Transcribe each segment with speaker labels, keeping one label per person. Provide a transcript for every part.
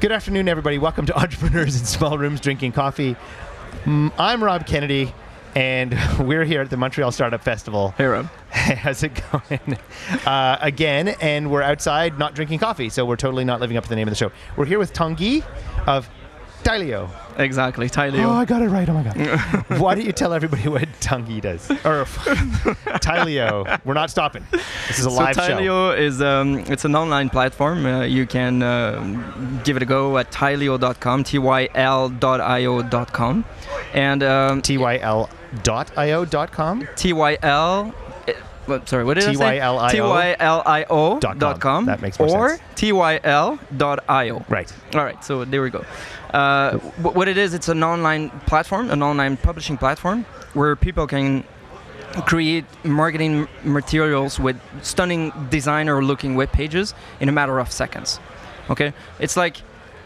Speaker 1: Good afternoon, everybody. Welcome to Entrepreneurs in Small Rooms Drinking Coffee. Mm, I'm Rob Kennedy, and we're here at the Montreal Startup Festival.
Speaker 2: Hey, Rob.
Speaker 1: How's it going? Uh, again, and we're outside not drinking coffee, so we're totally not living up to the name of the show. We're here with Tanguy of Tyleo.
Speaker 2: Exactly, Tyleo.
Speaker 1: Oh, I got it right. Oh my god. Why don't you tell everybody what Tanguy does? Or Tyleo. We're not stopping. This is a
Speaker 2: so
Speaker 1: live show.
Speaker 2: Tyleo is um, it's an online platform. Uh, you can uh, give it a go at tyleo.com, tyl.io.com, and um,
Speaker 1: tyl.io.com.
Speaker 2: tyl. eh, what- Sorry, what did I say?
Speaker 1: TYLIO
Speaker 2: TYLIO
Speaker 1: dot
Speaker 2: dot
Speaker 1: com.
Speaker 2: com.
Speaker 1: That makes more
Speaker 2: or
Speaker 1: sense.
Speaker 2: tyl.io.
Speaker 1: Right.
Speaker 2: All right, so there we go. Uh, what it is, it's an online platform, an online publishing platform where people can create marketing materials with stunning designer-looking web pages in a matter of seconds. Okay, it's like,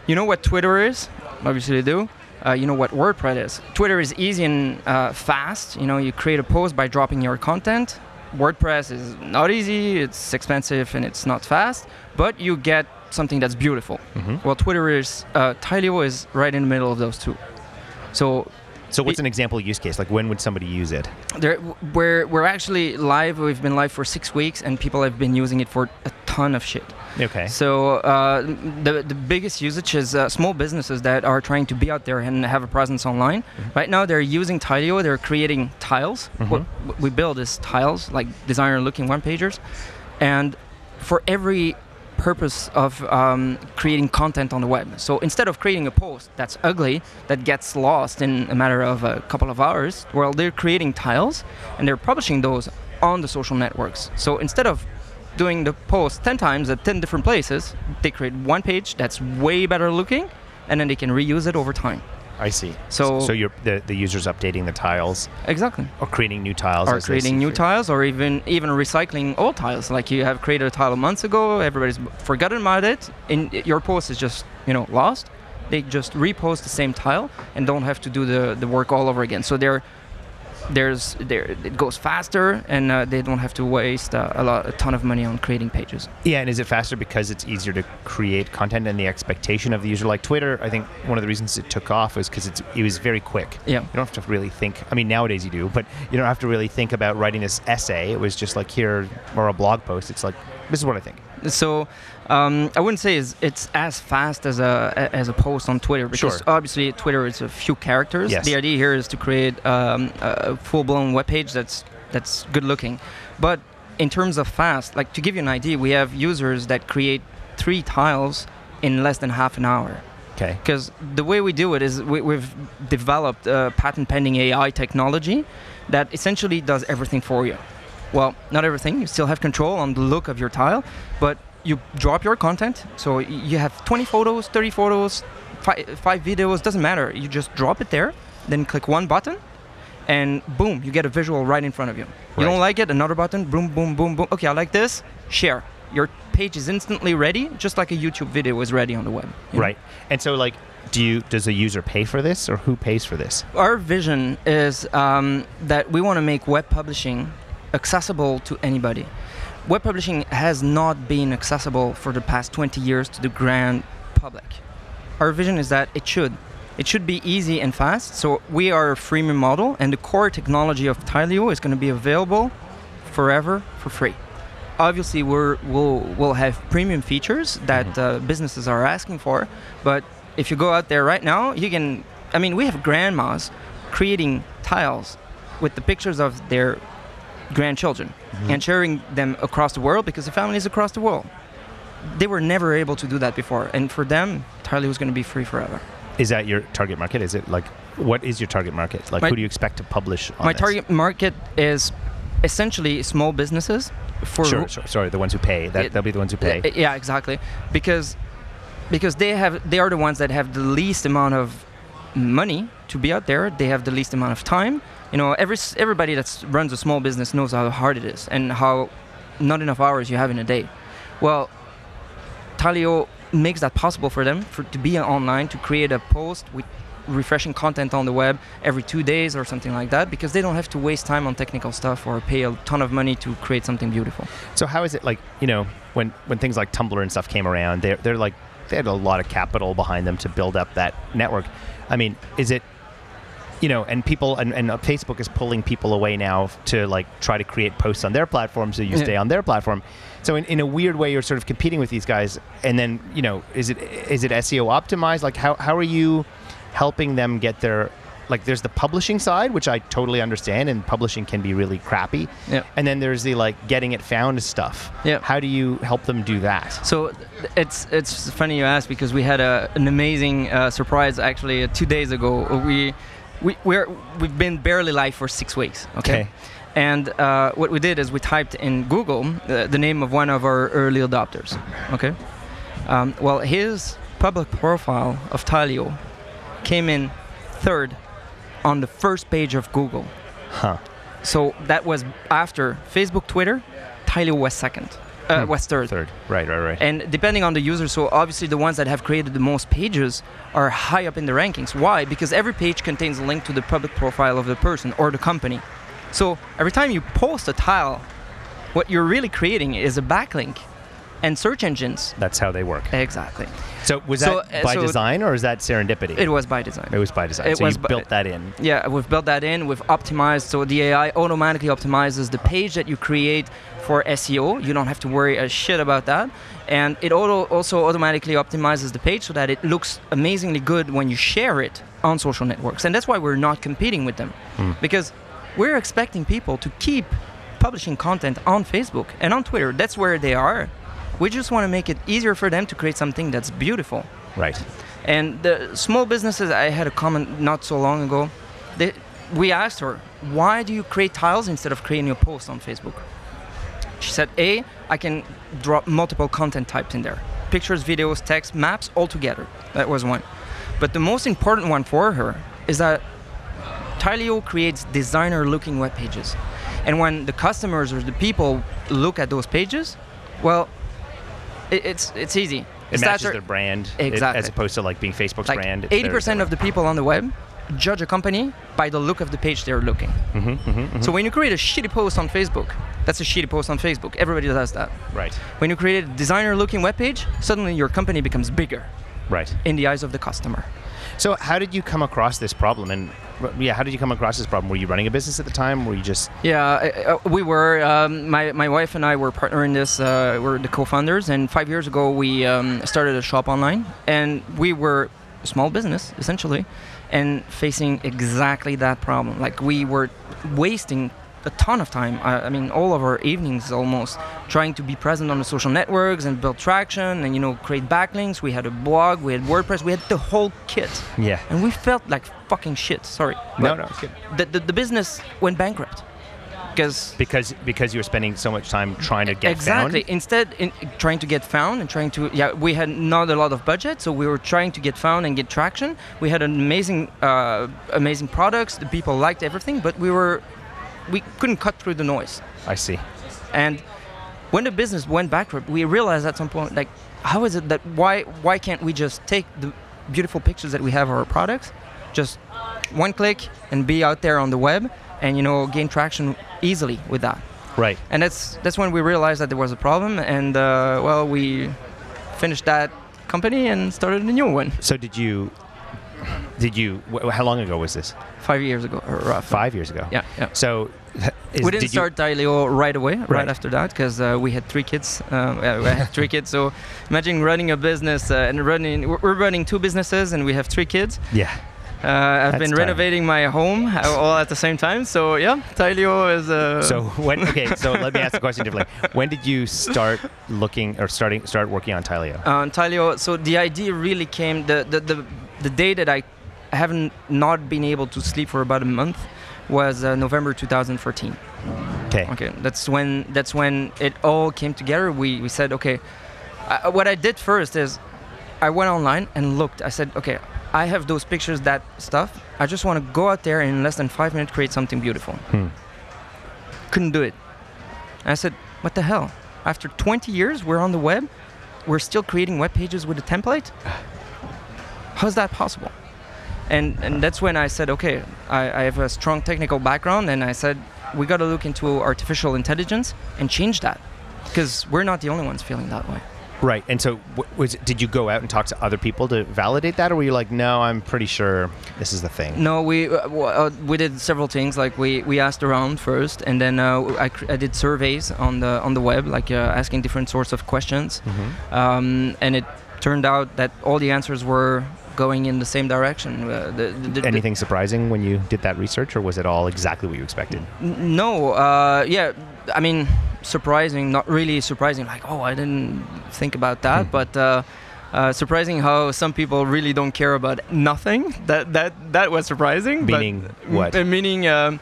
Speaker 2: you know what Twitter is? Obviously, you do. Uh, you know what WordPress is. Twitter is easy and uh, fast. You know, you create a post by dropping your content. WordPress is not easy. It's expensive and it's not fast, but you get something that's beautiful.
Speaker 1: Mhm.
Speaker 2: Well, Twitter is uh, Tyleo is right in the middle of those two. So
Speaker 1: So, what's an example use case? Like, when would somebody use it?
Speaker 2: there, we're we're actually live. We've been live for six weeks, and people have been using it for a ton of shit.
Speaker 1: Okay.
Speaker 2: So uh, the the biggest usage is uh, small businesses that are trying to be out there and have a presence online. Right now, they're using Tyleo. They're creating tiles. What what we build is tiles, like designer-looking one-pagers, and for every purpose of um, creating content on the web. So instead of creating a post that's ugly that gets lost in a matter of a couple of hours, well, they're creating tiles and they're publishing those on the social networks. So instead of doing the post 10 times at 10 different places, they create one page that's way better looking and then they can reuse it over time.
Speaker 1: I see.
Speaker 2: So-
Speaker 1: so you're the, the user's updating the tiles
Speaker 2: Exactly.
Speaker 1: or creating new tiles.
Speaker 2: Or creating new tiles or even even recycling old tiles. Like you have created a tile months ago, everybody's forgotten about it, and your post is just, you know, lost. They just repost the same tile and don't have to do the, the work all over again. So they're there's there it goes faster and uh, they don't have to waste uh, a lot a ton of money on creating pages.
Speaker 1: Yeah, and is it faster because it's easier to create content and the expectation of the user? Like Twitter, I think one of the reasons it took off was because it's it was very quick.
Speaker 2: Yeah.
Speaker 1: You don't have to really think. I mean, nowadays you do, but you don't have to really think about writing this essay. It was just like here or a blog post. It's like this is what I think.
Speaker 2: So um, I wouldn't say it's, it's as fast as a as a post on Twitter because
Speaker 1: Sure.
Speaker 2: obviously Twitter is a few characters.
Speaker 1: Yes.
Speaker 2: The idea here is to create um, a full-blown web page that's that's good looking. But in terms of fast, like to give you an idea, we have users that create three tiles in less than half an hour.
Speaker 1: Okay.
Speaker 2: Because the way we do it is we, we've developed a patent pending AI technology that essentially does everything for you. Well, not everything. You still have control on the look of your tile, but you drop your content. So you have 20 photos, 30 photos, five, five videos, doesn't matter. You just drop it there, then click one button, and boom, you get a visual right in front of you. You don't like it, another button, boom, boom, boom, boom. Okay, I like this, share. Your page is instantly ready, just like a YouTube video is ready on the web. you know?
Speaker 1: Right. And so, like, do you does the user pay for this, or who pays for this?
Speaker 2: our vision is um, that we want to make web publishing accessible to anybody. Web publishing has not been accessible for the past 20 years to the grand public. Our vision is that it should. It should be easy and fast. So we are a freemium model, and the core technology of Tyleo is going to be available forever for free. Obviously, we're, we'll, we'll have premium features that uh, businesses are asking for, but if you go out there right now, you can. I mean, we have grandmas creating tiles with the pictures of their grandchildren and sharing them across the world because the family is across the world. They were never able to do that before, and for them, Tyleo was going to be free forever.
Speaker 1: Is that your target market? Is it like what is your target market? Like,
Speaker 2: My-
Speaker 1: who do you expect to publish on
Speaker 2: My
Speaker 1: this?
Speaker 2: target market is essentially small businesses for
Speaker 1: Sure,
Speaker 2: who-
Speaker 1: sure, sorry, the ones who pay. That
Speaker 2: It-
Speaker 1: they'll be the ones who pay.
Speaker 2: Yeah, exactly. Because because they have they are the ones that have the least amount of money to be out there. They have the least amount of time. You know, every everybody that runs a small business knows how hard it is and how not enough hours you have in a day. Well, Talio makes that possible for them for to be online to create a post with refreshing content on the web every two days or something like that because they don't have to waste time on technical stuff or pay a ton of money to create something beautiful.
Speaker 1: So how is it like you know when when things like Tumblr and stuff came around? They're they're like they had a lot of capital behind them to build up that network. I mean, is it you know, and people and, and Facebook is pulling people away now to like try to create posts on their platform so you stay on their platform. So in, in a weird way, you're sort of competing with these guys. And then you know, is it is it SEO optimized? Like how how are you helping them get their like there's the publishing side, which I totally understand, and publishing can be really crappy.
Speaker 2: Yeah.
Speaker 1: And then there's the like getting it found stuff.
Speaker 2: Yeah.
Speaker 1: How do you help them do that?
Speaker 2: So it's it's funny you ask because we had a, an amazing uh, surprise actually uh, two days ago. We we we're, we've been barely live for six weeks. Okay.
Speaker 1: Okay.
Speaker 2: And uh, what we did is we typed in Google the, the name of one of our early adopters. Okay. Um, well, his public profile of Talio came in third on the first page of Google.
Speaker 1: Huh.
Speaker 2: So that was after Facebook, Twitter. Talio was second. Uh,
Speaker 1: Hmm.
Speaker 2: was third.
Speaker 1: Third. Right. Right. Right.
Speaker 2: And depending on the user, so obviously the ones that have created the most pages are high up in the rankings. Why? Because every page contains a link to the public profile of the person or the company. So every time you post a tile, what you're really creating is a backlink. And search engines.
Speaker 1: That's how they work.
Speaker 2: Exactly.
Speaker 1: So was
Speaker 2: So,
Speaker 1: that
Speaker 2: uh,
Speaker 1: by
Speaker 2: so-
Speaker 1: design or is that serendipity?
Speaker 2: It was by design.
Speaker 1: It was by design.
Speaker 2: It
Speaker 1: so
Speaker 2: was
Speaker 1: you built that in.
Speaker 2: Yeah, we've built that in. We've optimized, so the AI automatically optimizes the page that you create for SEO. You don't have to worry a shit about that. And it auto also automatically optimizes the page so that it looks amazingly good when you share it on social networks. And that's why we're not competing with them. Because we're expecting people to keep publishing content on Facebook and on Twitter. That's where they are. We just want to make it easier for them to create something that's beautiful.
Speaker 1: Right.
Speaker 2: And the small businesses, I had a comment not so long ago. They, we asked her, why do you create tiles instead of creating a post on Facebook? She said, A, I can drop multiple content types in there pictures, videos, text, maps, all together. That was one. But the most important one for her is that Tileo creates designer looking web pages. And when the customers or the people look at those pages, well, it, it's, it's easy.
Speaker 1: It
Speaker 2: Stats
Speaker 1: matches
Speaker 2: are-
Speaker 1: their brand it-
Speaker 2: Exactly.
Speaker 1: as opposed to like being Facebook's
Speaker 2: like
Speaker 1: brand.
Speaker 2: 80%
Speaker 1: theirs.
Speaker 2: of the people on the web judge a company by the look of the page they're looking.
Speaker 1: Mm-hmm,
Speaker 2: So when you create a shitty post on Facebook, that's a shitty post on Facebook. Everybody does that.
Speaker 1: Right.
Speaker 2: When you create a designer looking web page, suddenly your company becomes bigger
Speaker 1: Right.
Speaker 2: in the eyes of the customer.
Speaker 1: So how did you come across this problem? And yeah, how did you come across this problem? Were you running a business at the time? Were you just
Speaker 2: Yeah, uh, we were. Um, my, my wife and I were partnering this. Uh, we're the co-founders, and five years ago we um, started a shop online, and we were a small business essentially, and facing exactly that problem. Like we were wasting a ton of time. I, I mean, all of our evenings almost trying to be present on the social networks and build traction, and you know, create backlinks. We had a blog, we had WordPress, we had the whole kit,
Speaker 1: yeah?
Speaker 2: and we felt like fucking shit. Sorry,
Speaker 1: No, no, it's good.
Speaker 2: The, the, the business went bankrupt because
Speaker 1: Because because you were spending so much time trying to get
Speaker 2: exactly
Speaker 1: found.
Speaker 2: instead in trying to get found and trying to yeah we had not a lot of budget so we were trying to get found and get traction we had an amazing uh, amazing products the people liked everything but we were we couldn't cut through the noise
Speaker 1: I see.
Speaker 2: and when the business went bankrupt we realized at some point like how is it that why why can't we just take the beautiful pictures that we have of our products just one click and be out there on the web and you know gain traction easily with that
Speaker 1: Right.
Speaker 2: and that's that's when we realized that there was a problem and uh, well we finished that company and started a new one
Speaker 1: So did you? Did you? Wh- how long ago was this?
Speaker 2: five years ago roughly.
Speaker 1: Five years ago.
Speaker 2: yeah yeah
Speaker 1: So is,
Speaker 2: we didn't
Speaker 1: did you-
Speaker 2: start Dileo right away right,
Speaker 1: Right.
Speaker 2: after that because uh, we had three kids uh, we had three kids so imagine running a business uh, and running we're running two businesses and we have three kids
Speaker 1: yeah.
Speaker 2: Uh, I've
Speaker 1: That's
Speaker 2: been renovating my home all at the same time so yeah Dileo is uh,
Speaker 1: So when? Okay. So let me ask the question differently. When did you start looking or starting start working on Tileo?
Speaker 2: Uh, Talio, so the idea really came the, the, the, the day that I haven't not been able to sleep for about a month was uh, November 2014.
Speaker 1: Okay.
Speaker 2: Okay, that's when that's when it all came together. We, we said, okay, uh, what I did first is I went online and looked. I said, okay, I have those pictures, that stuff. I just want to go out there and in less than five minutes create something beautiful.
Speaker 1: Hmm.
Speaker 2: Couldn't do it. And I said, what the hell? After 20 years, we're on the web. We're still creating web pages with a template. How's that possible? And and that's when I said, okay, I, I have a strong technical background, and I said we got to look into artificial intelligence and change that, because we're not the only ones feeling that way.
Speaker 1: Right. And so, was did you go out and talk to other people to validate that, or were you like, no, I'm pretty sure this is the thing?
Speaker 2: No, we uh, uh, we did several things. Like we, we asked around first, and then uh, I, cr- I did surveys on the on the web, like uh, asking different sorts of questions,
Speaker 1: Mhm.
Speaker 2: um, and it turned out that all the answers were going in the same direction. Uh, the, the, the-
Speaker 1: Anything surprising when you did that research, or was it all exactly what you expected?
Speaker 2: N- No, uh, yeah, I mean, surprising, not really surprising. Like, oh, I didn't think about that,
Speaker 1: Mhm.
Speaker 2: but uh, uh, surprising how some people really don't care about nothing. That that that was surprising. but-
Speaker 1: Meaning what?
Speaker 2: Meaning, um,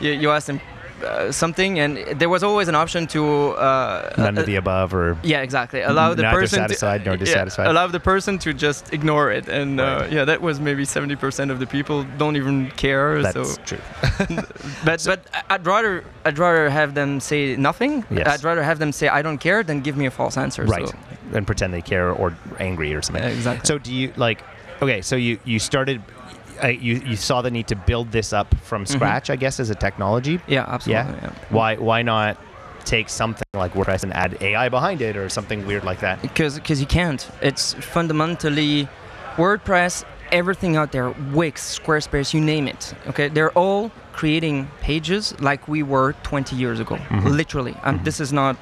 Speaker 2: you, you asked them uh, something, and there was always an option to. Uh,
Speaker 1: None
Speaker 2: uh,
Speaker 1: of the above, or
Speaker 2: yeah, exactly. Allow the person
Speaker 1: satisfied
Speaker 2: to,
Speaker 1: nor
Speaker 2: yeah,
Speaker 1: dissatisfied.
Speaker 2: allow the person to just ignore it, and uh,
Speaker 1: Right.
Speaker 2: yeah, that was maybe seventy percent of the people don't even care.
Speaker 1: that's
Speaker 2: so
Speaker 1: true.
Speaker 2: but but I- I'd rather I'd rather have them say nothing.
Speaker 1: Yes.
Speaker 2: I'd rather have them say I don't care than give me a false answer.
Speaker 1: Right.
Speaker 2: So,
Speaker 1: And pretend they care or angry or something.
Speaker 2: yeah, exactly.
Speaker 1: So do you like? Okay, so you you started. Uh, you you saw the need to build this up from
Speaker 2: Mm-hmm.
Speaker 1: scratch, I guess, as a technology.
Speaker 2: yeah, absolutely. Yeah.
Speaker 1: Why why not take something like WordPress and add AI behind it or something weird like that?
Speaker 2: Because because you can't. It's fundamentally WordPress. Everything out there, Wix, Squarespace, you name it. Okay, they're all creating pages like we were 20 years ago.
Speaker 1: Mhm.
Speaker 2: Literally, um,
Speaker 1: Mhm.
Speaker 2: this is not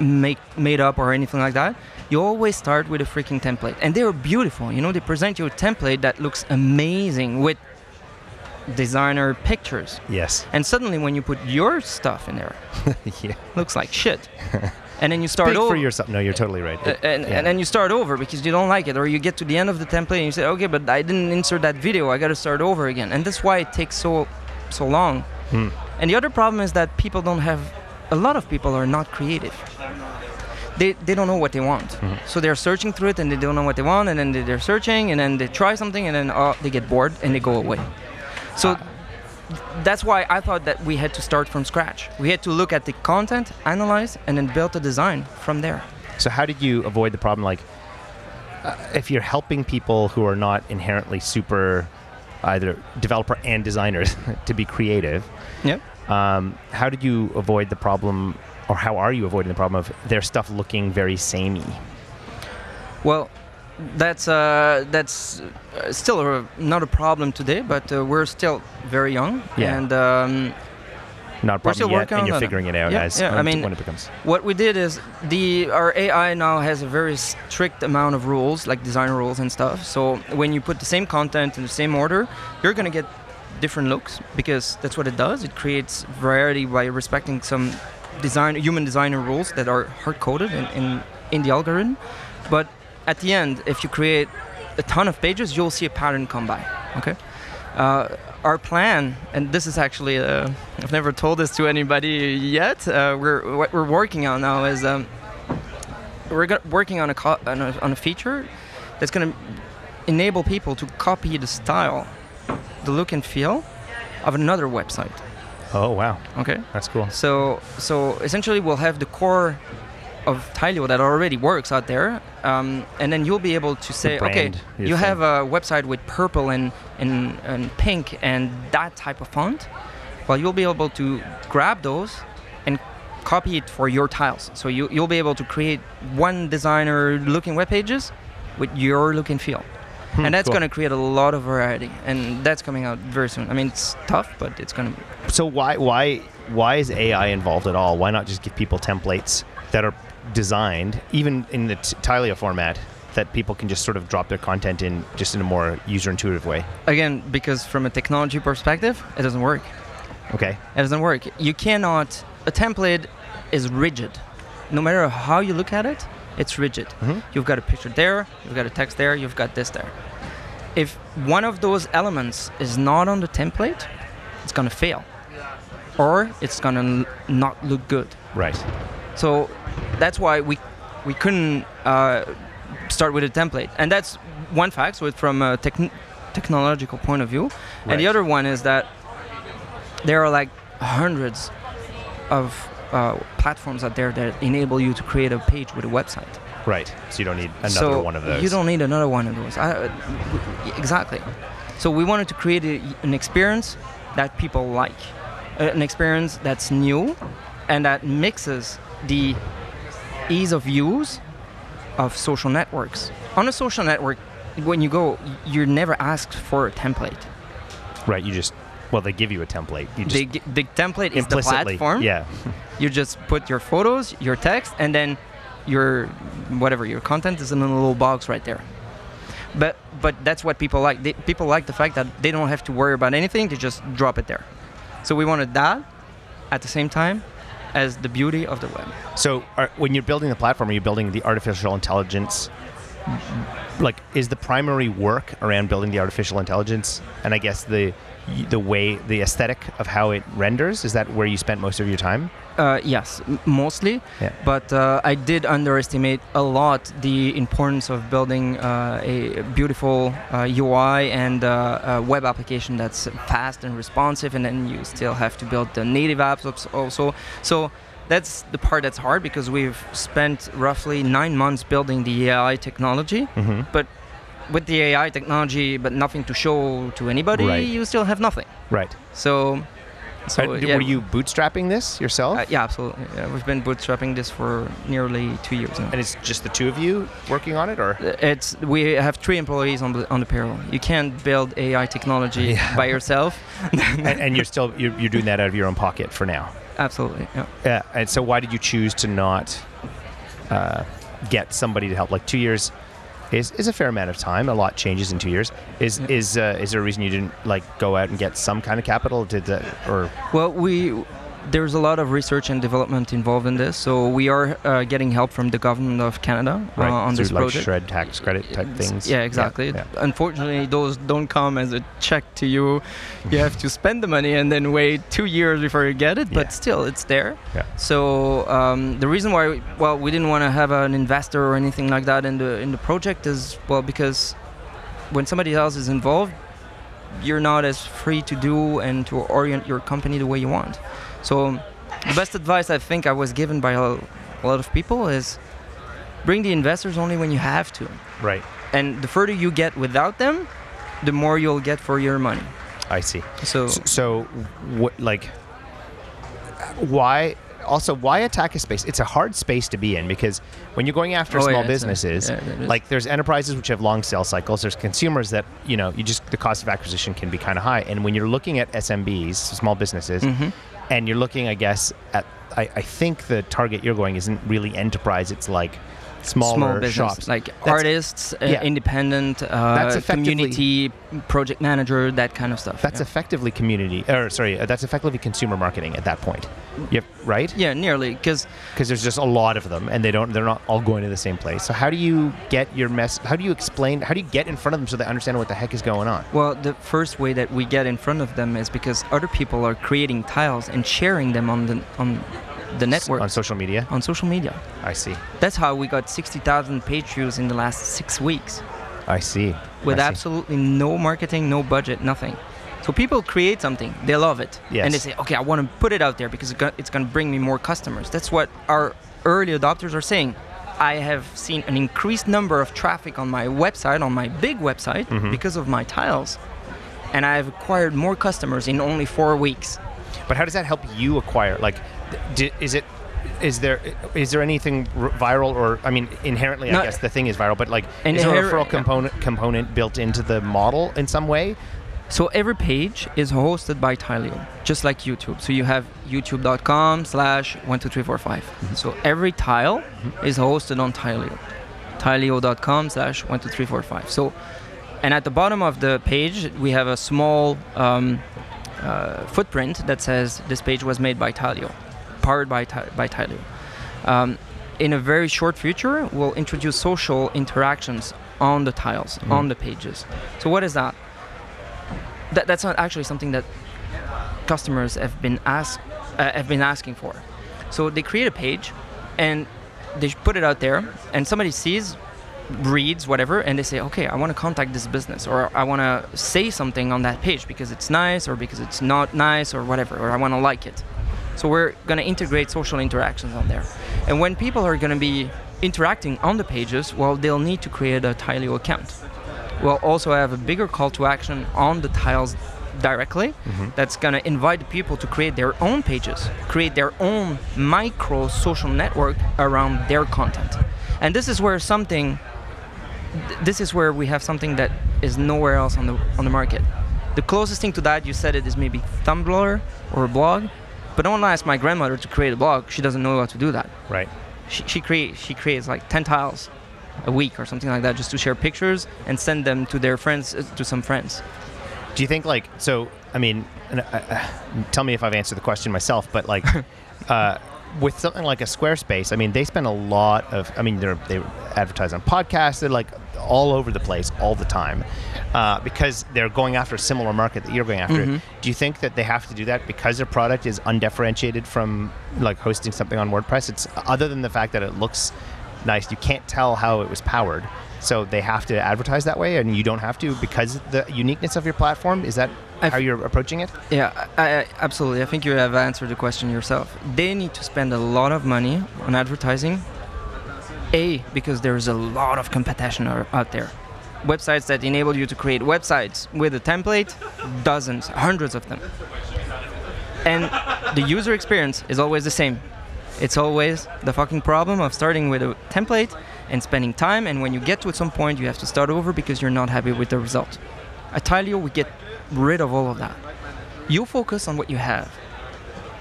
Speaker 2: make made up or anything like that. You always start with a freaking template, and they're beautiful. You know, they present you a template that looks amazing with designer pictures,
Speaker 1: Yes.
Speaker 2: and suddenly when you put your stuff in there,
Speaker 1: yeah.
Speaker 2: looks like shit. and then you start
Speaker 1: Speak
Speaker 2: over.
Speaker 1: for yourself. No, you're totally right.
Speaker 2: Uh, and,
Speaker 1: yeah.
Speaker 2: and then you start over because you don't like it or you get to the end of the template and you say okay but i didn't insert that video i got to start over again and that's why it takes so so long
Speaker 1: Hmm.
Speaker 2: and the other problem is that people don't have a lot of people are not creative they, they don't know what they want
Speaker 1: Mhm.
Speaker 2: so they're searching through it and they don't know what they want and then they- they're searching and then they try something and then oh, they get bored and they go away so
Speaker 1: Ah.
Speaker 2: that's why I thought that we had to start from scratch. We had to look at the content, analyze, and then build a design from there.
Speaker 1: So how did you avoid the problem? Like, uh, if you're helping people who are not inherently super, either developer and designers, to be creative,
Speaker 2: Yep.
Speaker 1: um, how did you avoid the problem, or how are you avoiding the problem of their stuff looking very samey?
Speaker 2: Well, that's uh, that's uh, still a, not a problem today, but uh, we're still very young,
Speaker 1: Yeah.
Speaker 2: and um,
Speaker 1: Not a problem yet, and you're figuring it out
Speaker 2: Yeah,
Speaker 1: as
Speaker 2: yeah, I mean-
Speaker 1: when it becomes.
Speaker 2: what we did is the our AI now has a very strict amount of rules, like design rules and stuff. So when you put the same content in the same order, you're gonna get different looks because that's what it does. It creates variety by respecting some design human designer rules that are hard coded in, in in the algorithm. But at the end, if you create a ton of pages, you'll see a pattern come by. Okay. Uh, our plan, and this is actually, uh, I've never told this to anybody yet. Uh, we're what we're working on now is um, we're working on a, on a on a feature that's going to enable people to copy the style, the look and feel of another website.
Speaker 1: Oh wow,
Speaker 2: Okay.
Speaker 1: that's cool.
Speaker 2: So so essentially, we'll have the core of Tyleo that already works out there, um, and then you'll be able to say, okay,
Speaker 1: you
Speaker 2: you have a website with purple and, and and pink and that type of font. Well, you'll be able to grab those and copy it for your tiles. So you you'll be able to create one designer looking web pages with your look and feel.
Speaker 1: Hmm,
Speaker 2: and that's
Speaker 1: cool.
Speaker 2: going to create a lot of variety, and that's coming out very soon. I mean, it's tough, but it's going to.
Speaker 1: So why why why is AI involved at all? Why not just give people templates that are designed, even in the t- Tyleo format, that people can just sort of drop their content in just in a more user intuitive way?
Speaker 2: Again, because from a technology perspective, it doesn't work.
Speaker 1: Okay.
Speaker 2: It doesn't work. You cannot. A template is rigid. No matter how you look at it, it's rigid.
Speaker 1: Mhm.
Speaker 2: You've got a picture there, you've got a text there, you've got this there. If one of those elements is not on the template, it's gonna fail, or it's gonna n- not look good.
Speaker 1: Right.
Speaker 2: So that's why we we couldn't uh, start with a template, and that's one fact. So it's from a techn technological point of view, and the other one is that there are like hundreds of uh, platforms out there that enable you to create a page with a website.
Speaker 1: Right. So you don't need another
Speaker 2: so
Speaker 1: one of those.
Speaker 2: You don't need another one of those. I, exactly. So we wanted to create a, an experience that people like, uh, an experience that's new, and that mixes the ease of use of social networks. On a social network, when you go, you're never asked for a template.
Speaker 1: Right. You just well, they give you a template. You just
Speaker 2: They, g- the template is the platform.
Speaker 1: Yeah.
Speaker 2: You just put your photos, your text, and then your whatever your content is in a little box right there. But but that's what people like. They, people like the fact that they don't have to worry about anything. They just drop it there. So we wanted that at the same time as the beauty of the web.
Speaker 1: So, are, when you're building the platform, are you building the artificial intelligence? Like, is the primary work around building the artificial intelligence, and I guess the the way the aesthetic of how it renders is that where you spent most of your time?
Speaker 2: Uh, yes, mostly.
Speaker 1: Yeah.
Speaker 2: But uh, I did underestimate a lot the importance of building uh, a beautiful uh, UI and uh, a web application that's fast and responsive, and then you still have to build the native apps also. So that's the part that's hard because we've spent roughly nine months building the AI technology.
Speaker 1: Mm-hmm.
Speaker 2: But with the AI technology, but nothing to show to anybody,
Speaker 1: Right.
Speaker 2: you still have nothing.
Speaker 1: Right.
Speaker 2: So. So
Speaker 1: Uh,
Speaker 2: yeah,
Speaker 1: were you bootstrapping this yourself?
Speaker 2: uh, yeah, absolutely. Yeah, we've been bootstrapping this for nearly two years now.
Speaker 1: and it's just the two of you working on it, or
Speaker 2: It's we have three employees on the on the payroll. You can't build AI technology
Speaker 1: Yeah.
Speaker 2: by yourself.
Speaker 1: and, and you're still you're, you're doing that out of your own pocket for now?
Speaker 2: absolutely. Yeah.
Speaker 1: Yeah. And so, why did you choose to not uh, get somebody to help? Like two years is, is a fair amount of time. A lot changes in two years. Is
Speaker 2: Yeah.
Speaker 1: is uh, is there a reason you didn't like go out and get some kind of capital? Did that or
Speaker 2: Well, we there's a lot of research and development involved in this, so we are uh, getting help from the government of Canada
Speaker 1: right
Speaker 2: uh, on
Speaker 1: through
Speaker 2: this
Speaker 1: like
Speaker 2: project.
Speaker 1: SR&ED tax credit type
Speaker 2: It's-
Speaker 1: things?
Speaker 2: Yeah, exactly.
Speaker 1: Yeah,
Speaker 2: Unfortunately, those don't come as a check to you. You have to spend the money and then wait two years before you get it. But
Speaker 1: Yeah.
Speaker 2: still, it's there.
Speaker 1: Yeah.
Speaker 2: So um, the reason why, well, we didn't want to have an investor or anything like that in the in the project is well because when somebody else is involved, you're not as free to do and to orient your company the way you want. So the best advice I think I was given by a, a lot of people is bring the investors only when you have to
Speaker 1: Right.
Speaker 2: and the further you get without them the more you'll get for your money
Speaker 1: I see.
Speaker 2: so
Speaker 1: So, so what like why also why attack a space? It's a hard space to be in because when you're going after
Speaker 2: Oh,
Speaker 1: small
Speaker 2: yeah, it's a-
Speaker 1: businesses
Speaker 2: yeah,
Speaker 1: like there's enterprises which have long sales cycles. There's consumers that you know you just the cost of acquisition can be kind of high. And when you're looking at smbs small businesses
Speaker 2: Mhm.
Speaker 1: and you're looking i guess at I, I think the target you're going isn't really enterprise. It's like smaller
Speaker 2: small business
Speaker 1: shops.
Speaker 2: like
Speaker 1: That's-
Speaker 2: artists uh,
Speaker 1: yeah.
Speaker 2: independent uh, community project manager that kind of stuff
Speaker 1: that's
Speaker 2: yeah.
Speaker 1: effectively community or sorry uh, that's effectively consumer marketing at that point. Yep right?
Speaker 2: Yeah nearly because
Speaker 1: because there's just a lot of them and they don't they're not all going to the same place. So how do you get your mess how do you explain how do you get in front of them so they understand what the heck is going on?
Speaker 2: Well the first way that we get in front of them is because other people are creating tiles and sharing them on the on the network
Speaker 1: on social media
Speaker 2: on social media
Speaker 1: i see
Speaker 2: that's how we got 60000 page views in the last six weeks
Speaker 1: i see
Speaker 2: with
Speaker 1: I see.
Speaker 2: absolutely no marketing, no budget, nothing. So people create something, they love it,
Speaker 1: Yes.
Speaker 2: and they say, "Okay, I want to put it out there because it's going to bring me more customers." That's what our early adopters are saying. I have seen an increased number of traffic on my website, on my big website,
Speaker 1: Mhm.
Speaker 2: because of my tiles, and I've acquired more customers in only four weeks.
Speaker 1: but how does that help you acquire like is it is there is there anything viral or i mean inherently i guess the thing is viral but like is there a referral component component built into the model in some way
Speaker 2: So every page is hosted by Tileo, just like YouTube. So you have youtube.com slash 12345. So every tile is hosted on Tileo. Tileo.com slash 12345. So, and at the bottom of the page, we have a small um, uh, footprint that says this page was made by Tileo, powered by, by Tileo. Um, in a very short future, we'll introduce social interactions on the tiles,
Speaker 1: Mhm.
Speaker 2: on the pages. So what is that? that, that's not actually something that customers have been ask, uh, have been asking for. So they create a page, and they put it out there, and somebody sees, reads whatever, and they say, okay, I want to contact this business, or I want to say something on that page because it's nice, or because it's not nice, or whatever, or I want to like it. So we're going to integrate social interactions on there, and when people are going to be interacting on the pages, well, they'll need to create a Tileo account we'll also have a bigger call to action on the tiles directly mm-hmm. that's going to invite people to create their own pages create their own micro social network around their content And this is where something. th- This is where we have something that is nowhere else on the on the market. The closest thing to that, you said it, is maybe Tumblr or a blog. But don't ask my grandmother to create a blog. She doesn't know how to do that.
Speaker 1: Right.
Speaker 2: She, she create she creates like 10 tiles a week or something like that just to share pictures and send them to their friends uh, to some friends.
Speaker 1: Do you think like so? I mean, and, uh, uh, tell me if I've answered the question myself, but like uh, with something like a Squarespace, I mean, they spend a lot of. I mean, they're they advertise on podcasts. They're like all over the place all the time uh, because they're going after a similar market that you're going after.
Speaker 2: Mhm.
Speaker 1: Do you think that they have to do that because their product is undifferentiated from like hosting something on WordPress? It's other than the fact that it looks nice, you can't tell how it was powered. So they have to advertise that way, and you don't have to because the uniqueness of your platform. Is that
Speaker 2: I
Speaker 1: how you're approaching it?
Speaker 2: Yeah, I, I, absolutely. I think you have answered the question yourself. They need to spend a lot of money on advertising. A, because there's a lot of competition out there. Websites that enable you to create websites with a template, dozens, hundreds of them. And the user experience is always the same. It's always the fucking problem of starting with a template and spending time, and when you get to some point, you have to start over because you're not happy with the result. At Tilio, we get rid of all of that. You focus on what you have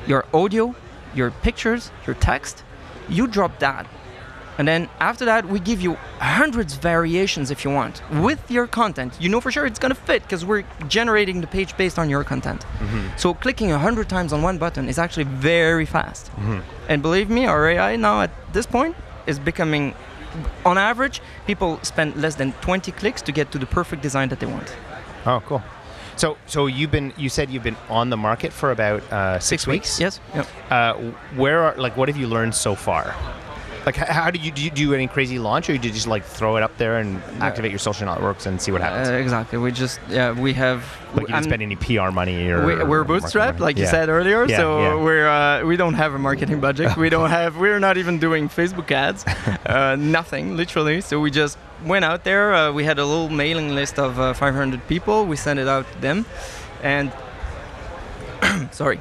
Speaker 2: your audio, your pictures, your text. You drop that. And then after that, we give you hundreds variations if you want with your content. You know for sure it's gonna fit because we're generating the page based on your content. Mm-hmm. So clicking a hundred times on one button is actually very fast. Mm-hmm. And believe me, our AI now at this point is becoming, on average, people spend less than 20 clicks to get to the perfect design that they want.
Speaker 1: Oh, cool. So, so you've been you said you've been on the market for about uh, six, weeks.
Speaker 2: Yes. Yep.
Speaker 1: Uh, where are like what have you learned so far? Like, how did you do, you do any crazy launch, or did you just like throw it up there and activate your social networks and see what happens?
Speaker 2: Uh, exactly. We just yeah we have.
Speaker 1: like, you didn't spend any PR money or
Speaker 2: we, we're bootstrapped, like you said earlier.
Speaker 1: Yeah,
Speaker 2: so
Speaker 1: yeah.
Speaker 2: we're uh, we don't have a marketing budget. we don't have. We're not even doing Facebook ads. uh, nothing, literally. So we just went out there. Uh, we had a little mailing list of uh, 500 people. We sent it out to them, and sorry.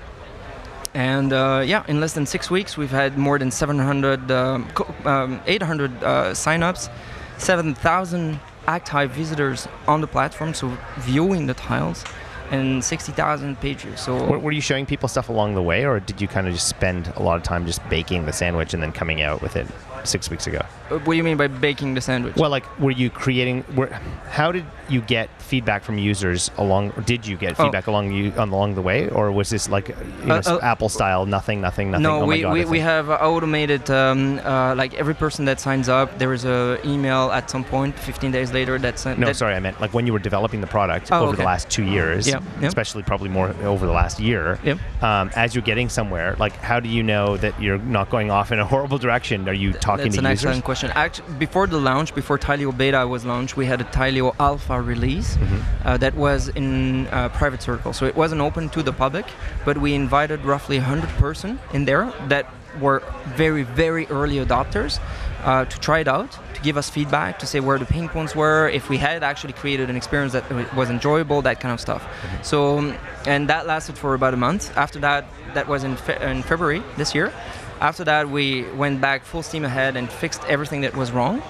Speaker 2: And uh, yeah, in less than six weeks, we've had more than 700, um, co- um, 800 uh, signups, 7,000 active visitors on the platform, so viewing the tiles, and 60,000 pages. So
Speaker 1: Were, were you showing people stuff along the way, or did you kind of just spend a lot of time just baking the sandwich and then coming out with it six weeks ago?
Speaker 2: Uh, what do you mean by baking the sandwich?
Speaker 1: Well, like, were you creating? Were, how did you get feedback from users along? Or did you get
Speaker 2: Oh.
Speaker 1: feedback along you on along the way, or was this like you know,
Speaker 2: Uh, uh,
Speaker 1: Apple style, nothing, nothing, nothing?
Speaker 2: No,
Speaker 1: oh
Speaker 2: we,
Speaker 1: God,
Speaker 2: we, we have automated, um, uh, like every person that signs up, there is a email at some point, 15 days later, that's
Speaker 1: No,
Speaker 2: that,
Speaker 1: sorry, I meant like when you were developing the product
Speaker 2: Oh,
Speaker 1: over the last two years,
Speaker 2: Yep, yep.
Speaker 1: especially probably more over the last year.
Speaker 2: Yep.
Speaker 1: Um, as you're getting somewhere, like how do you know that you're not going off in a horrible direction? Are you talking
Speaker 2: That's
Speaker 1: to users?
Speaker 2: That's an excellent question. Actually, before the launch, before Tilio Beta was launched, we had a Tilio Alpha release
Speaker 1: Mm-hmm.
Speaker 2: uh, that was in uh, private circle. So it wasn't open to the public, but we invited roughly 100 person in there that were very, very early adopters uh, to try it out, give us feedback, to say where the pain points were, if we had actually created an experience that was enjoyable, that kind of stuff. So, um, and that lasted for about a month. After that, that was in, fe- in February this year. After that, we went back full steam ahead and fixed everything that was wrong.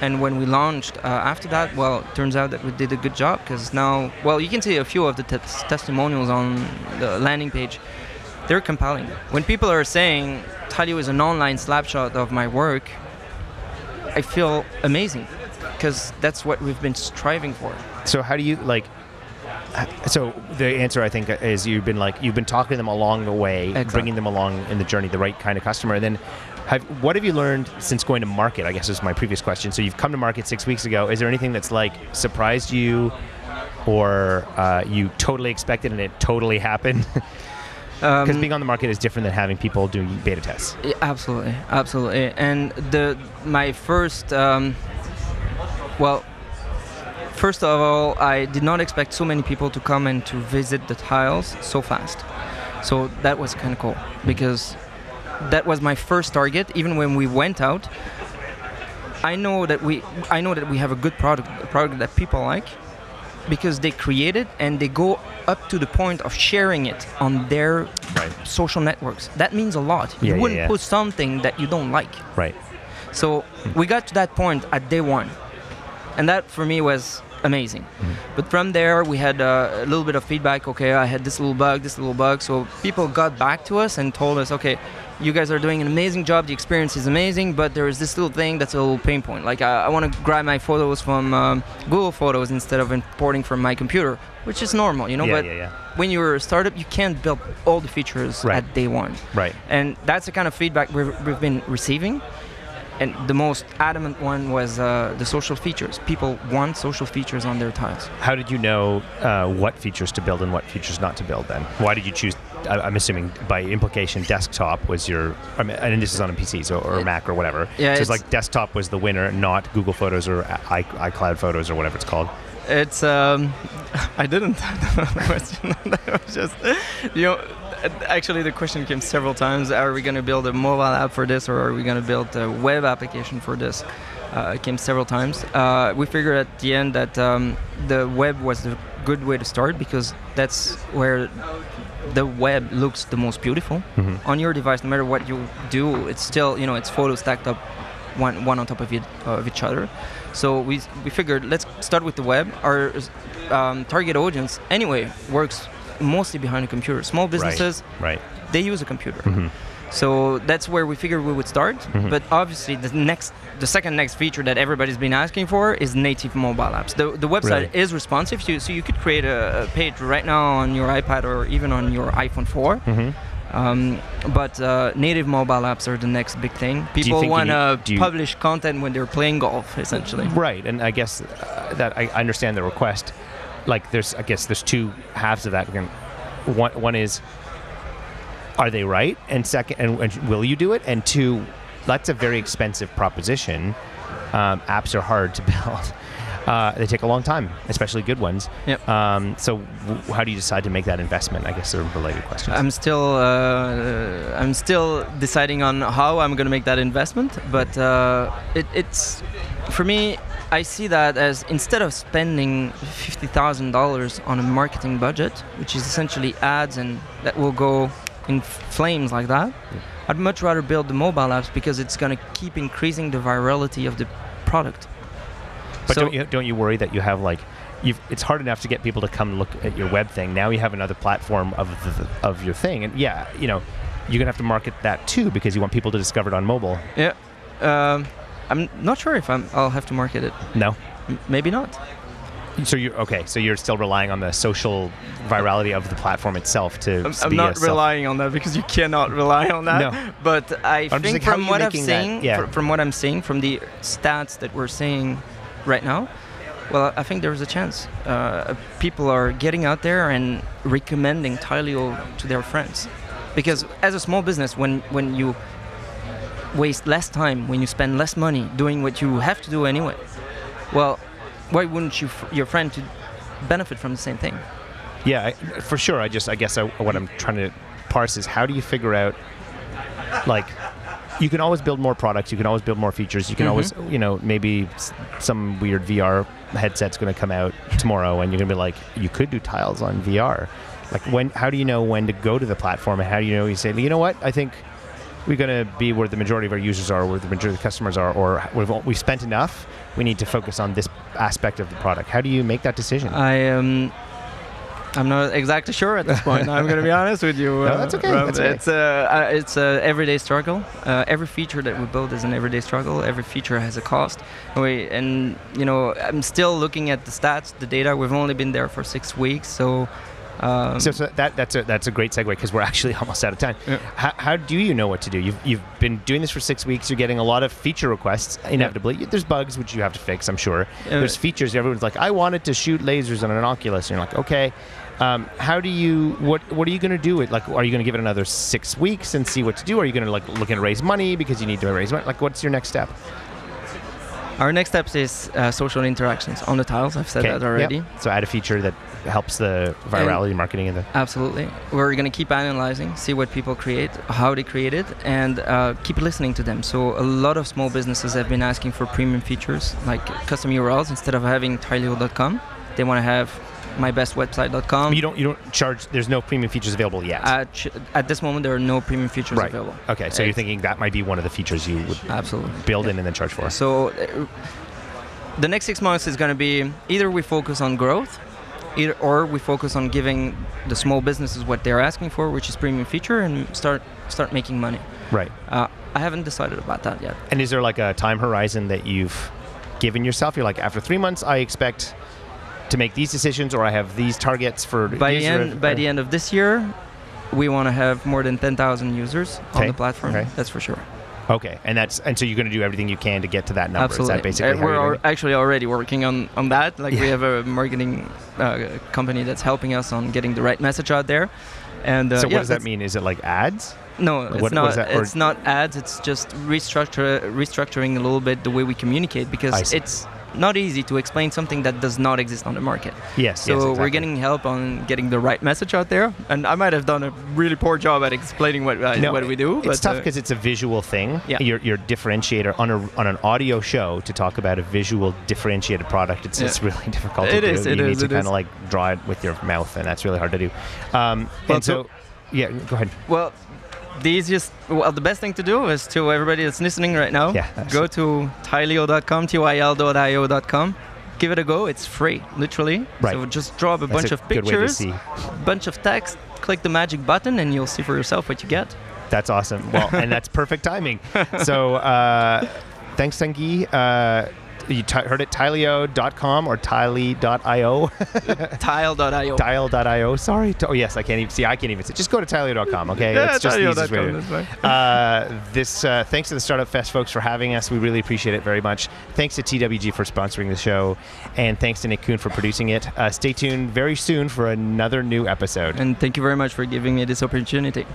Speaker 2: And when we launched uh, after that, well, it turns out that we did a good job because now, well, you can see a few of the tes- testimonials on the landing page. They're compelling. When people are saying Talio is an online slapshot of my work, I feel amazing because that's what we've been striving for.
Speaker 1: So how do you like? So the answer I think is you've been like you've been talking to them along the way,
Speaker 2: Exactly.
Speaker 1: bringing them along in the journey, the right kind of customer. And then, have what have you learned since going to market? I guess is my previous question. So you've come to market six weeks ago. Is there anything that's like surprised you, or uh, you totally expected and it totally happened? Because
Speaker 2: Um,
Speaker 1: being on the market is different than having people doing beta tests.
Speaker 2: Absolutely, absolutely. And the my first, um, well, first of all, I did not expect so many people to come and to visit the tiles so fast. So that was kind of cool because that was my first target. Even when we went out, I know that we I know that we have a good product, a product that people like because they create it and they go up to the point of sharing it on their
Speaker 1: Right.
Speaker 2: social networks. That means a lot.
Speaker 1: Yeah,
Speaker 2: you wouldn't
Speaker 1: yeah.
Speaker 2: put something that you don't like.
Speaker 1: Right.
Speaker 2: So we got to that point at day one, and that for me was amazing. But from there, we had uh, a little bit of feedback. Okay, I had this little bug, this little bug. So people got back to us and told us, okay, you guys are doing an amazing job. The experience is amazing, but there is this little thing that's a little pain point. Like I, I want to grab my photos from um, Google Photos instead of importing from my computer, which is normal, you know.
Speaker 1: Yeah,
Speaker 2: but
Speaker 1: yeah, yeah.
Speaker 2: when you're a startup, you can't build all the features
Speaker 1: Right.
Speaker 2: at day one
Speaker 1: Right.
Speaker 2: and that's the kind of feedback we've, we've been receiving and the most adamant one was uh, the social features people want social features on their tiles
Speaker 1: How did you know uh, what features to build and what features not to build then? Why did you choose? I'm assuming by implication, desktop was your. I mean, and this is on a PC so, or
Speaker 2: Yeah.
Speaker 1: Mac or whatever.
Speaker 2: Yeah,
Speaker 1: so it's
Speaker 2: it's-
Speaker 1: like desktop was the winner, not Google Photos or I- iCloud Photos or whatever it's called.
Speaker 2: it's um, i didn't question that was just you know actually the question came several times are we going to build a mobile app for this or are we going to build a web application for this uh, it came several times uh, we figured at the end that um, the web was the good way to start because that's where the web looks the most beautiful
Speaker 1: Mhm.
Speaker 2: on your device no matter what you do it's still you know it's photos stacked up one, one on top of, it, of each other so we, we figured let's start with the web our um, target audience anyway works mostly behind a computer small businesses
Speaker 1: Right.
Speaker 2: they use a computer
Speaker 1: Mhm.
Speaker 2: So that's where we figured we would start
Speaker 1: Mhm.
Speaker 2: but obviously the next the second next feature that everybody's been asking for is native mobile apps the, the website
Speaker 1: Really?
Speaker 2: is responsive to, so you could create a, a page right now on your ipad or even on your iphone 4
Speaker 1: hmm
Speaker 2: um, but uh, native mobile apps are the next big thing. People want to
Speaker 1: need- do you-
Speaker 2: publish content when they're playing golf, essentially.
Speaker 1: Right, and I guess uh, that I understand the request. Like, there's, I guess, there's two halves of that. One, one is, are they right? And second, and, and will you do it? And two, that's a very expensive proposition. Um, apps are hard to build. Uh, they take a long time, especially good ones.
Speaker 2: Yep.
Speaker 1: Um, so, w- how do you decide to make that investment? I guess they're related questions.
Speaker 2: I'm still uh, I'm still deciding on how I'm going to make that investment, but uh, it, it's for me. I see that as instead of spending fifty thousand dollars on a marketing budget, which is essentially ads and that will go in flames like that, I'd much rather build the mobile apps because it's going to keep increasing the virality of the product.
Speaker 1: But
Speaker 2: So-
Speaker 1: don't you don't you worry that you have like you've it's hard enough to get people to come look at your web thing. Now you have another platform of the, of your thing, and yeah, you know, you're gonna have to market that too because you want people to discover it on mobile.
Speaker 2: Yeah. Um, I'm not sure if I'm, I'll have to market it.
Speaker 1: No,
Speaker 2: M- maybe not.
Speaker 1: So you're okay. So you're still relying on the social virality of the platform itself to
Speaker 2: I'm, I'm not relying on that because you cannot rely on that.
Speaker 1: No.
Speaker 2: But I
Speaker 1: I'm
Speaker 2: think
Speaker 1: like,
Speaker 2: from what I'm seeing,
Speaker 1: yeah.
Speaker 2: fr- from what I'm seeing, from the stats that we're seeing right now, well, I think there's a chance. Uh, people are getting out there and recommending Tileo to their friends, because as a small business, when when you waste less time, when you spend less money doing what you have to do anyway, well, why wouldn't you, f- your friend, to benefit from the same thing?
Speaker 1: Yeah, I, for sure. I just, I guess, I, what I'm trying to parse is how do you figure out, like, you can always build more products. You can always build more features. You can
Speaker 2: Mhm.
Speaker 1: always, you know, maybe some weird VR headset's going to come out tomorrow, and you're going to be like, you could do tiles on VR. Like, when? How do you know when to go to the platform, and how do you know you say, you know what? I think we're going to be where the majority of our users are, where the majority of the customers are, or we've we've spent enough. We need to focus on this aspect of the product. How do you make that decision?
Speaker 2: I um, I'm not exactly sure at this point. I'm going to be honest with you.
Speaker 1: No, that's okay,
Speaker 2: Rob.
Speaker 1: that's okay.
Speaker 2: It's a uh, it's a everyday struggle. Uh, every feature that we build is an everyday struggle. Every feature has a cost. We, and you know, I'm still looking at the stats, the data. We've only been there for six weeks, so. Um,
Speaker 1: So, so that that's a that's a great segue because we're actually almost out of time.
Speaker 2: Yeah.
Speaker 1: How, how do you know what to do? You've you've been doing this for six weeks. You're getting a lot of feature requests. Inevitably, there's bugs which you have to fix. I'm sure.
Speaker 2: Yeah.
Speaker 1: There's features. Everyone's like, I wanted to shoot lasers on an Oculus. And you're like, okay. Um, how do you what what are you going to do? It like, are you going to give it another six weeks and see what to do? Are you going to like look and raise money because you need to raise money? Like, what's your next step?
Speaker 2: our next steps is uh, social interactions on the tiles. I've said
Speaker 1: Okay,
Speaker 2: that
Speaker 1: yep.
Speaker 2: already.
Speaker 1: So add a feature that helps the virality marketing and the
Speaker 2: Absolutely. We're going to keep analyzing, see what people create, how they create it, and uh, keep listening to them. So, a lot of small businesses have been asking for premium features like custom URLs instead of having tileo.com. They want to have mybestwebsite.com.
Speaker 1: You don't you don't charge. There's no premium features available yet.
Speaker 2: At, ch- at this moment, there are no premium features
Speaker 1: right.
Speaker 2: available.
Speaker 1: Okay, so you're thinking that might be one of the features you would
Speaker 2: Absolutely.
Speaker 1: build in and then charge for.
Speaker 2: So uh, the next six months is going to be either we focus on growth, either or we focus on giving the small businesses what they're asking for, which is premium feature, and start start making money.
Speaker 1: Right.
Speaker 2: Uh, I haven't decided about that yet.
Speaker 1: And is there like a time horizon that you've given yourself? You're like, after three months, I expect to make these decisions, or I have these targets for
Speaker 2: By the end by the end of this year, we want to have more than 10,000 users
Speaker 1: Okay,
Speaker 2: on the platform.
Speaker 1: okay.
Speaker 2: That's for sure.
Speaker 1: Okay, and that's and so you're going to do everything you can to get to that number.
Speaker 2: Absolutely.
Speaker 1: Is that basically
Speaker 2: Uh,
Speaker 1: how
Speaker 2: we're
Speaker 1: you're
Speaker 2: al-
Speaker 1: doing it?
Speaker 2: actually already working on, on that. Like we have a marketing uh, company that's helping us on getting the right message out there. And uh,
Speaker 1: so
Speaker 2: yeah,
Speaker 1: what does that mean? Is it like ads?
Speaker 2: No, it's
Speaker 1: what
Speaker 2: not.
Speaker 1: that,
Speaker 2: it's not ads. It's just restructure, restructuring a little bit the way we communicate because it's not easy to explain something that does not exist on the market.
Speaker 1: Yes.
Speaker 2: So
Speaker 1: yes,
Speaker 2: we're getting help on getting the right message out there. And I might have done a really poor job at explaining what uh,
Speaker 1: No,
Speaker 2: what we do.
Speaker 1: It's
Speaker 2: but,
Speaker 1: tough
Speaker 2: uh,
Speaker 1: because it's a visual thing.
Speaker 2: Yeah.
Speaker 1: Your, your differentiator on a on an audio show to talk about a visual differentiated product. It's,
Speaker 2: Yeah.
Speaker 1: it's really difficult
Speaker 2: It
Speaker 1: to
Speaker 2: is,
Speaker 1: do.
Speaker 2: it
Speaker 1: you
Speaker 2: is,
Speaker 1: need to kind of like draw it with your mouth, and that's really hard to do. Um,
Speaker 2: Well,
Speaker 1: and so,
Speaker 2: so-
Speaker 1: yeah, go ahead.
Speaker 2: Well, the easiest, well, the best thing to do is to everybody that's listening right now,
Speaker 1: Yeah,
Speaker 2: go to tilio.com, tyl.io.com. Give it a go. It's free, literally.
Speaker 1: Right.
Speaker 2: So just draw up a
Speaker 1: That's
Speaker 2: bunch
Speaker 1: a
Speaker 2: of
Speaker 1: good way to
Speaker 2: pictures,
Speaker 1: see.
Speaker 2: bunch of text, click the magic button, and you'll see for yourself what you get.
Speaker 1: That's awesome. Well, and that's perfect timing. So, uh, thanks, Tanguy. Uh, you t- heard it, Tilio.com or Tiley.io,
Speaker 2: Tile.io.
Speaker 1: Dial.io. Sorry. Oh, yes, I can't even see. I can't even see. Just go to Tilio.com, okay?
Speaker 2: Yeah,
Speaker 1: That's just the easiest way to-
Speaker 2: Tilio.com, that's fine.
Speaker 1: Uh, this uh, thanks to the Startupfest folks for having us. We really appreciate it very much. Thanks to TWG for sponsoring the show, and thanks to Nick Kuhn for producing it. Uh, stay tuned very soon for another new episode.
Speaker 2: And thank you very much for giving me this opportunity.